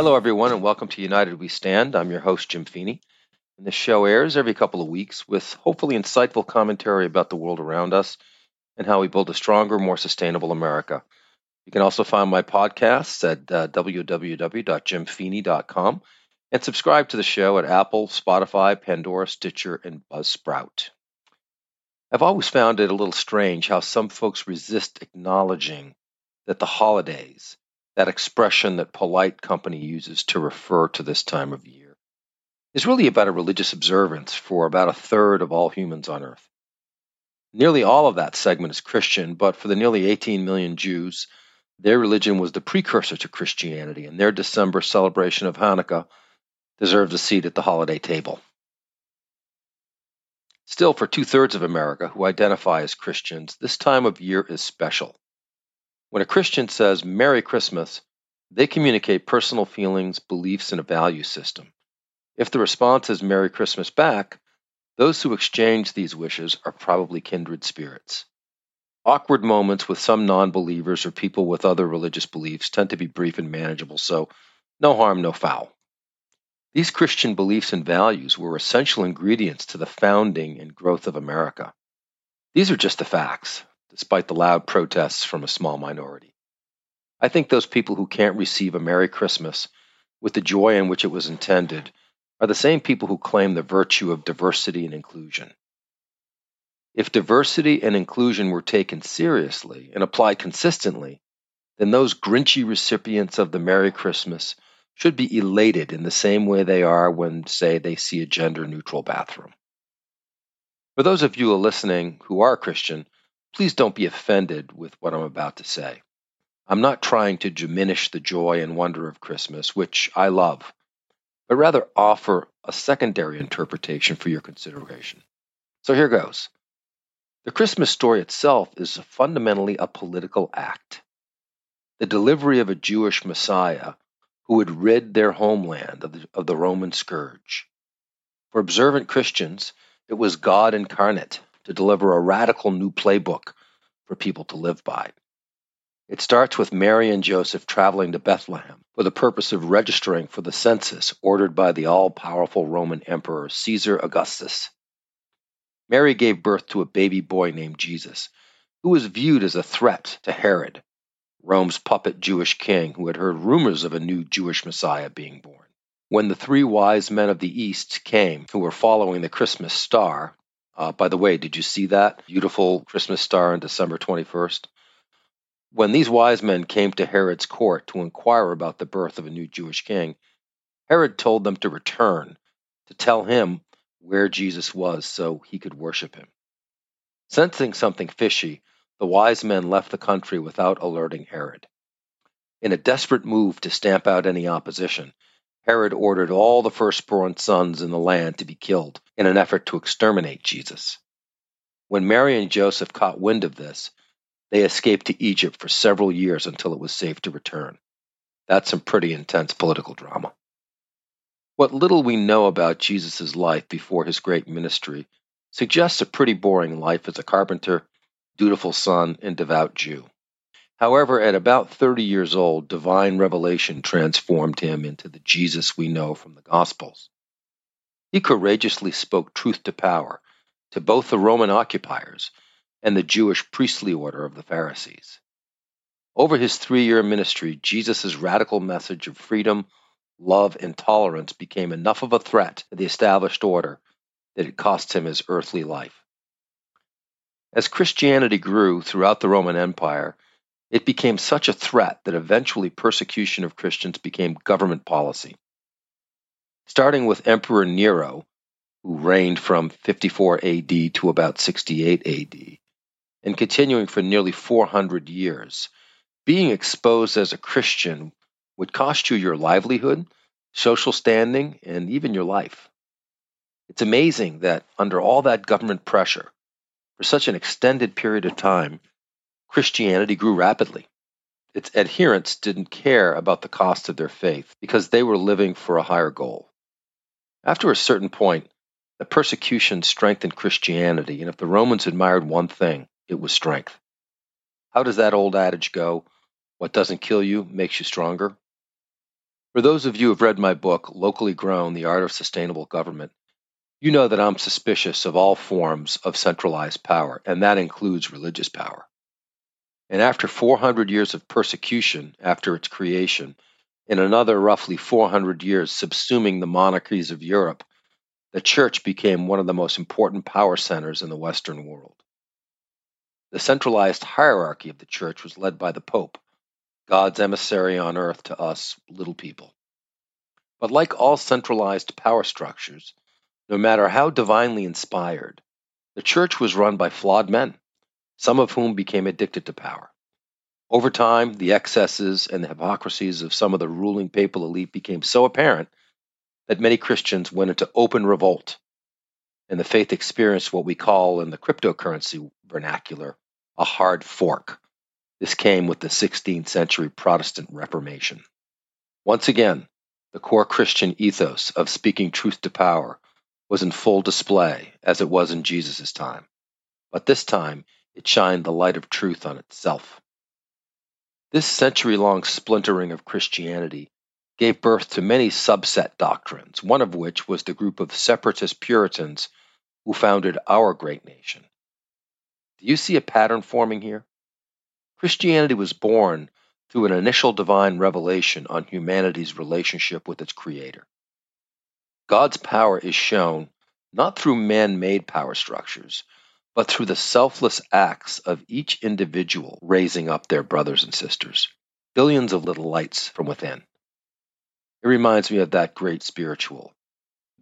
Hello, everyone, and welcome to United We Stand. I'm your host, Jim Feeney. And this show airs every couple of weeks with hopefully insightful commentary about the world around us and how we build a stronger, more sustainable America. You can also find my podcasts at uh, www.jimfeeney.com and subscribe to the show at Apple, Spotify, Pandora, Stitcher, and Buzzsprout. I've always found it a little strange how some folks resist acknowledging that the holidays, that expression that polite company uses to refer to this time of year, is really about a religious observance for about a third of all humans on earth. Nearly all of that segment is Christian, but for the nearly 18 million Jews, their religion was the precursor to Christianity, and their December celebration of Hanukkah deserves a seat at the holiday table. Still, for two thirds of America who identify as Christians, this time of year is special. When a Christian says Merry Christmas, they communicate personal feelings, beliefs, and a value system. If the response is Merry Christmas back, those who exchange these wishes are probably kindred spirits. Awkward moments with some non believers or people with other religious beliefs tend to be brief and manageable, so no harm, no foul. These Christian beliefs and values were essential ingredients to the founding and growth of America. These are just the facts, despite the loud protests from a small minority. I think those people who can't receive a Merry Christmas with the joy in which it was intended are the same people who claim the virtue of diversity and inclusion. If diversity and inclusion were taken seriously and applied consistently, then those grinchy recipients of the Merry Christmas should be elated in the same way they are when, say, they see a gender neutral bathroom. For those of you listening who are Christian, please don't be offended with what I'm about to say. I'm not trying to diminish the joy and wonder of Christmas, which I love, but rather offer a secondary interpretation for your consideration. So here goes. The Christmas story itself is fundamentally a political act. The delivery of a Jewish Messiah who would rid their homeland of the, of the Roman scourge. For observant Christians, it was God incarnate to deliver a radical new playbook for people to live by. It starts with Mary and Joseph traveling to Bethlehem for the purpose of registering for the census ordered by the all powerful Roman Emperor Caesar Augustus. Mary gave birth to a baby boy named Jesus, who was viewed as a threat to Herod, Rome's puppet Jewish king who had heard rumors of a new Jewish Messiah being born. When the three wise men of the East came, who were following the Christmas star, uh, by the way, did you see that beautiful Christmas star on December 21st? When these wise men came to Herod's court to inquire about the birth of a new Jewish king, Herod told them to return, to tell him where Jesus was so he could worship him. Sensing something fishy, the wise men left the country without alerting Herod. In a desperate move to stamp out any opposition, Herod ordered all the firstborn sons in the land to be killed in an effort to exterminate Jesus. When Mary and Joseph caught wind of this, they escaped to Egypt for several years until it was safe to return. That's some pretty intense political drama. What little we know about Jesus' life before his great ministry suggests a pretty boring life as a carpenter dutiful son, and devout Jew. However, at about 30 years old, divine revelation transformed him into the Jesus we know from the Gospels. He courageously spoke truth to power to both the Roman occupiers and the Jewish priestly order of the Pharisees. Over his three year ministry, Jesus' radical message of freedom, love, and tolerance became enough of a threat to the established order that it cost him his earthly life. As Christianity grew throughout the Roman Empire, it became such a threat that eventually persecution of Christians became government policy. Starting with Emperor Nero, who reigned from 54 AD to about 68 AD, and continuing for nearly 400 years, being exposed as a Christian would cost you your livelihood, social standing, and even your life. It's amazing that under all that government pressure, for such an extended period of time, Christianity grew rapidly. Its adherents didn't care about the cost of their faith because they were living for a higher goal. After a certain point, the persecution strengthened Christianity, and if the Romans admired one thing, it was strength. How does that old adage go? What doesn't kill you makes you stronger. For those of you who have read my book, Locally Grown The Art of Sustainable Government, you know that I'm suspicious of all forms of centralized power, and that includes religious power. And after 400 years of persecution after its creation, and another roughly 400 years subsuming the monarchies of Europe, the church became one of the most important power centers in the Western world. The centralized hierarchy of the church was led by the Pope, God's emissary on earth to us little people. But like all centralized power structures, no matter how divinely inspired, the church was run by flawed men some of whom became addicted to power. Over time, the excesses and the hypocrisies of some of the ruling papal elite became so apparent that many Christians went into open revolt, and the faith experienced what we call in the cryptocurrency vernacular a hard fork. This came with the 16th century Protestant Reformation. Once again, the core Christian ethos of speaking truth to power was in full display as it was in Jesus' time. But this time, it shined the light of truth on itself. This century long splintering of Christianity gave birth to many subset doctrines, one of which was the group of separatist Puritans who founded our great nation. Do you see a pattern forming here? Christianity was born through an initial divine revelation on humanity's relationship with its Creator. God's power is shown not through man made power structures, but through the selfless acts of each individual raising up their brothers and sisters, billions of little lights from within. It reminds me of that great spiritual.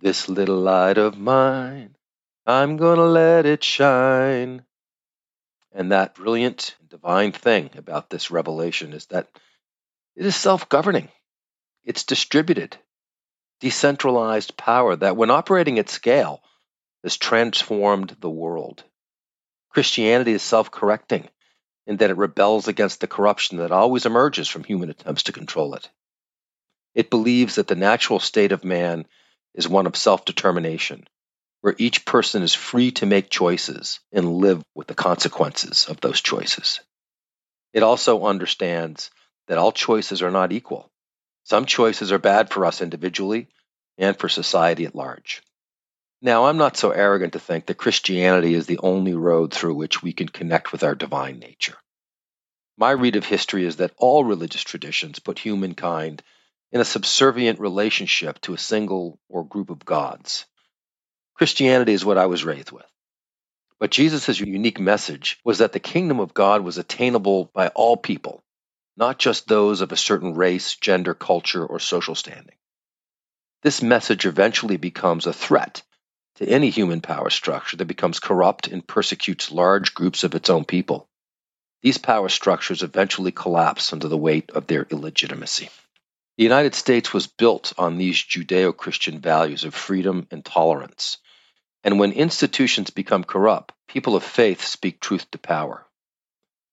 This little light of mine, I'm going to let it shine. And that brilliant divine thing about this revelation is that it is self governing, it's distributed, decentralized power that, when operating at scale, has transformed the world. Christianity is self correcting in that it rebels against the corruption that always emerges from human attempts to control it. It believes that the natural state of man is one of self determination, where each person is free to make choices and live with the consequences of those choices. It also understands that all choices are not equal. Some choices are bad for us individually and for society at large. Now, I'm not so arrogant to think that Christianity is the only road through which we can connect with our divine nature. My read of history is that all religious traditions put humankind in a subservient relationship to a single or group of gods. Christianity is what I was raised with. But Jesus' unique message was that the kingdom of God was attainable by all people, not just those of a certain race, gender, culture, or social standing. This message eventually becomes a threat to any human power structure that becomes corrupt and persecutes large groups of its own people. These power structures eventually collapse under the weight of their illegitimacy. The United States was built on these Judeo Christian values of freedom and tolerance. And when institutions become corrupt, people of faith speak truth to power.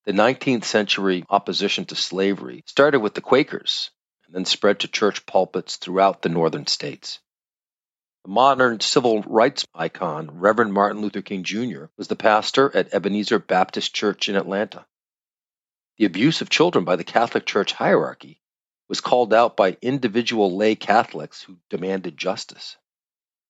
The 19th century opposition to slavery started with the Quakers and then spread to church pulpits throughout the northern states. The modern civil rights icon, Reverend Martin Luther King Jr., was the pastor at Ebenezer Baptist Church in Atlanta. The abuse of children by the Catholic Church hierarchy was called out by individual lay Catholics who demanded justice.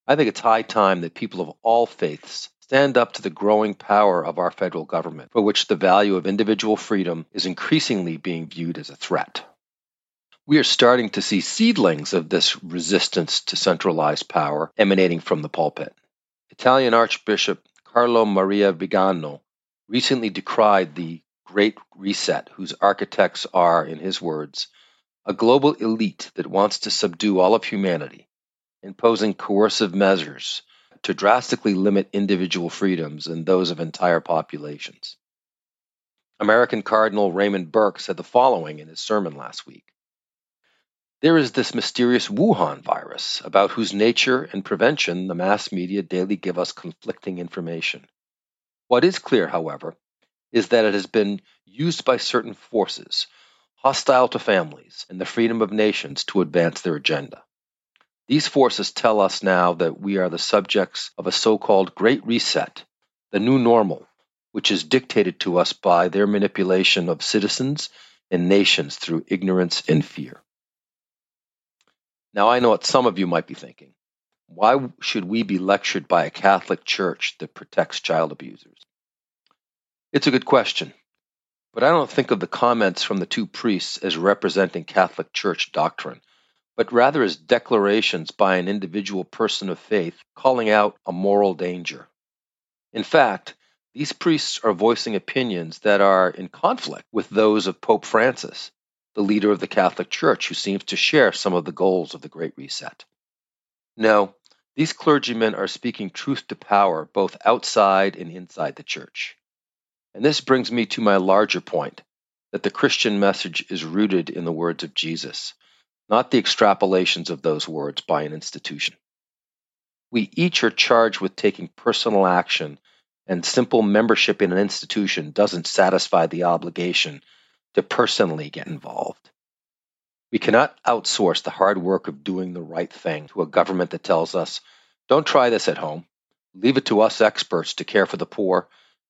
I think it's high time that people of all faiths stand up to the growing power of our federal government, for which the value of individual freedom is increasingly being viewed as a threat we are starting to see seedlings of this resistance to centralized power emanating from the pulpit. Italian Archbishop Carlo Maria Vigano recently decried the Great Reset, whose architects are, in his words, a global elite that wants to subdue all of humanity, imposing coercive measures to drastically limit individual freedoms and those of entire populations. American Cardinal Raymond Burke said the following in his sermon last week there is this mysterious Wuhan virus, about whose nature and prevention the mass media daily give us conflicting information. What is clear, however, is that it has been used by certain forces, hostile to families and the freedom of nations, to advance their agenda. These forces tell us now that we are the subjects of a so called Great Reset, the new normal, which is dictated to us by their manipulation of citizens and nations through ignorance and fear. Now, I know what some of you might be thinking. Why should we be lectured by a Catholic church that protects child abusers? It's a good question, but I don't think of the comments from the two priests as representing Catholic Church doctrine, but rather as declarations by an individual person of faith calling out a moral danger. In fact, these priests are voicing opinions that are in conflict with those of Pope Francis, the leader of the Catholic Church, who seems to share some of the goals of the Great Reset. No, these clergymen are speaking truth to power both outside and inside the church. And this brings me to my larger point that the Christian message is rooted in the words of Jesus, not the extrapolations of those words by an institution. We each are charged with taking personal action, and simple membership in an institution doesn't satisfy the obligation to personally get involved. We cannot outsource the hard work of doing the right thing to a government that tells us, don't try this at home. Leave it to us experts to care for the poor,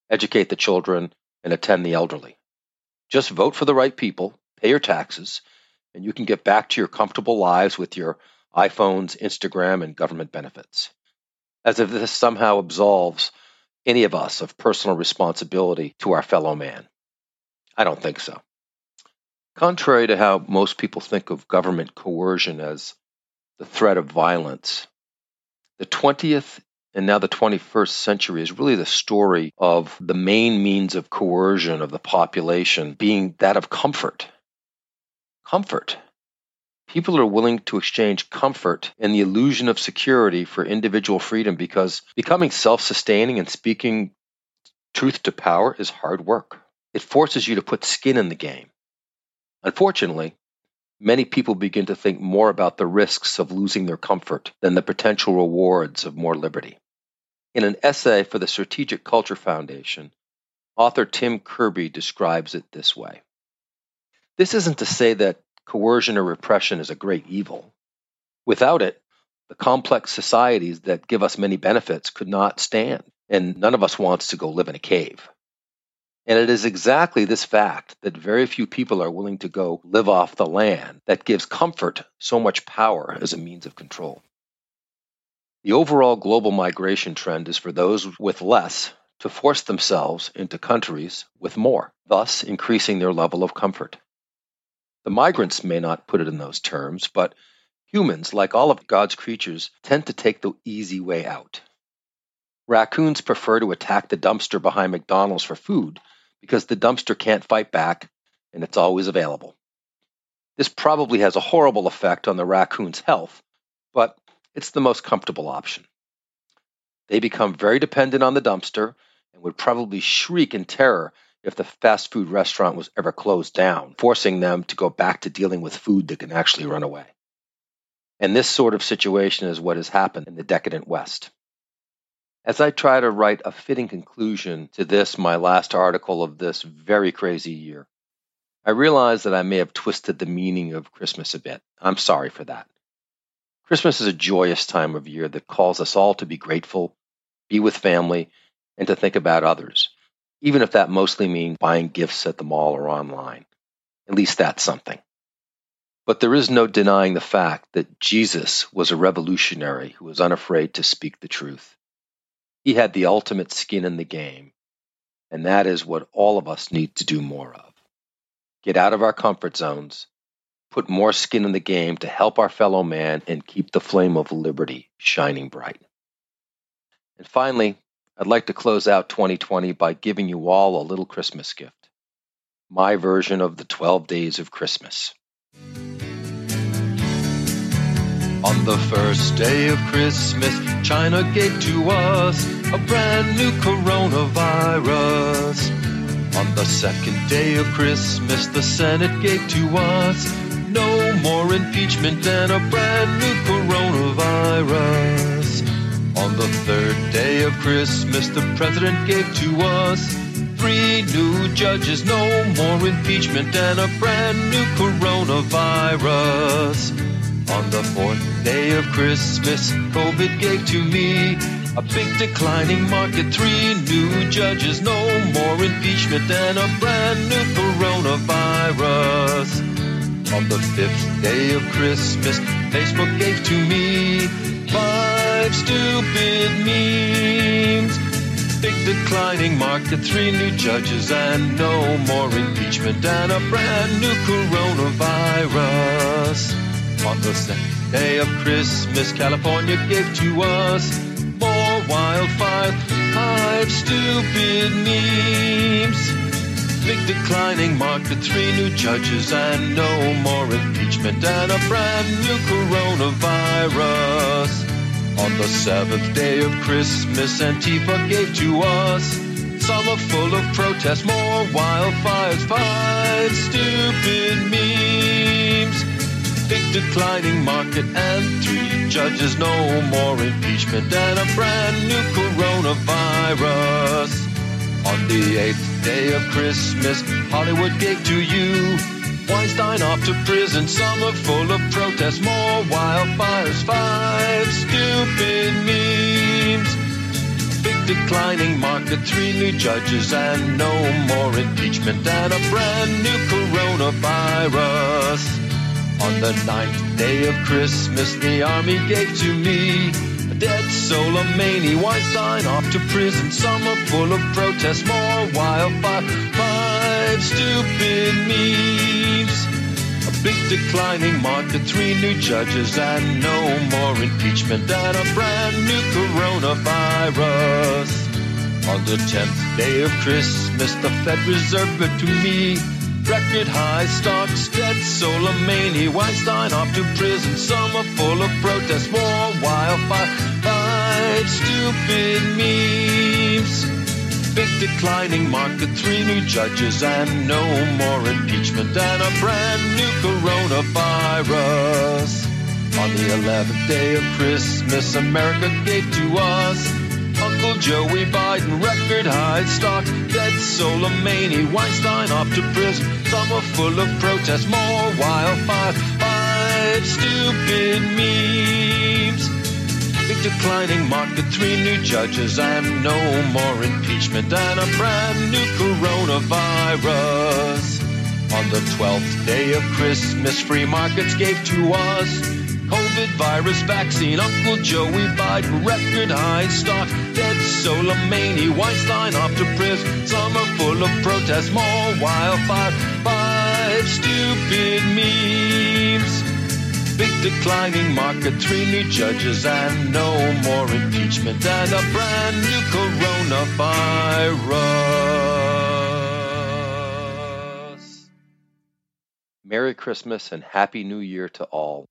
educate the children, and attend the elderly. Just vote for the right people, pay your taxes, and you can get back to your comfortable lives with your iPhones, Instagram, and government benefits. As if this somehow absolves any of us of personal responsibility to our fellow man. I don't think so. Contrary to how most people think of government coercion as the threat of violence, the 20th and now the 21st century is really the story of the main means of coercion of the population being that of comfort. Comfort. People are willing to exchange comfort and the illusion of security for individual freedom because becoming self sustaining and speaking truth to power is hard work. It forces you to put skin in the game. Unfortunately, many people begin to think more about the risks of losing their comfort than the potential rewards of more liberty. In an essay for the Strategic Culture Foundation, author Tim Kirby describes it this way This isn't to say that coercion or repression is a great evil. Without it, the complex societies that give us many benefits could not stand, and none of us wants to go live in a cave. And it is exactly this fact that very few people are willing to go live off the land that gives comfort so much power as a means of control. The overall global migration trend is for those with less to force themselves into countries with more, thus increasing their level of comfort. The migrants may not put it in those terms, but humans, like all of God's creatures, tend to take the easy way out. Raccoons prefer to attack the dumpster behind McDonald's for food because the dumpster can't fight back and it's always available. This probably has a horrible effect on the raccoon's health, but it's the most comfortable option. They become very dependent on the dumpster and would probably shriek in terror if the fast food restaurant was ever closed down, forcing them to go back to dealing with food that can actually run away. And this sort of situation is what has happened in the decadent West. As I try to write a fitting conclusion to this, my last article of this very crazy year, I realize that I may have twisted the meaning of Christmas a bit. I'm sorry for that. Christmas is a joyous time of year that calls us all to be grateful, be with family, and to think about others, even if that mostly means buying gifts at the mall or online. At least that's something. But there is no denying the fact that Jesus was a revolutionary who was unafraid to speak the truth. He had the ultimate skin in the game, and that is what all of us need to do more of. Get out of our comfort zones, put more skin in the game to help our fellow man, and keep the flame of liberty shining bright. And finally, I'd like to close out 2020 by giving you all a little Christmas gift my version of the 12 days of Christmas. On the first day of Christmas, China gave to us a brand new coronavirus. On the second day of Christmas, the Senate gave to us no more impeachment and a brand new coronavirus. On the third day of Christmas, the president gave to us three new judges, no more impeachment and a brand new coronavirus. On the fourth day of Christmas, COVID gave to me a big declining market, three new judges, no more impeachment, and a brand new coronavirus. On the fifth day of Christmas, Facebook gave to me. Five stupid memes. Big declining market, three new judges, and no more impeachment, and a brand new coronavirus. On the day of Christmas, California gave to us more wildfire, five stupid memes. Big declining market, three new judges, and no more impeachment, and a brand new coronavirus. On the seventh day of Christmas, Antifa gave to us summer full of protests, more wildfires, five stupid memes. Declining market and three judges, no more impeachment, and a brand new coronavirus. On the eighth day of Christmas, Hollywood gave to you. Weinstein off to prison, summer full of protests, more wildfires, five stupid memes. Big declining market, three new judges, and no more impeachment, and a brand new coronavirus. On the ninth day of Christmas, the army gave to me a dead Soleimani, Weinstein off to prison, summer full of protests, more wildfire, five stupid memes. A big declining market, three new judges, and no more impeachment, and a brand new coronavirus. On the tenth day of Christmas, the Fed Reserve to me. Record high stocks, dead Soleimani, Weinstein off to prison, summer full of protests, more wildfire, five stupid memes. Big declining market, three new judges, and no more impeachment, and a brand new coronavirus. On the eleventh day of Christmas, America gave to us Uncle Joey Biden, record high stock, dead Soleimani, Weinstein off to prison, summer full of protests, more wildfires, five stupid memes. Big declining market, three new judges, and no more impeachment, and a brand new coronavirus. On the twelfth day of Christmas, free markets gave to us COVID virus vaccine, Uncle Joey Biden, record high stock, dead Soleimani, Weinstein off to prison, summer full of protests, more wildfire, five stupid memes. Big declining market, three new judges, and no more impeachment, and a brand new coronavirus. Merry Christmas and Happy New Year to all.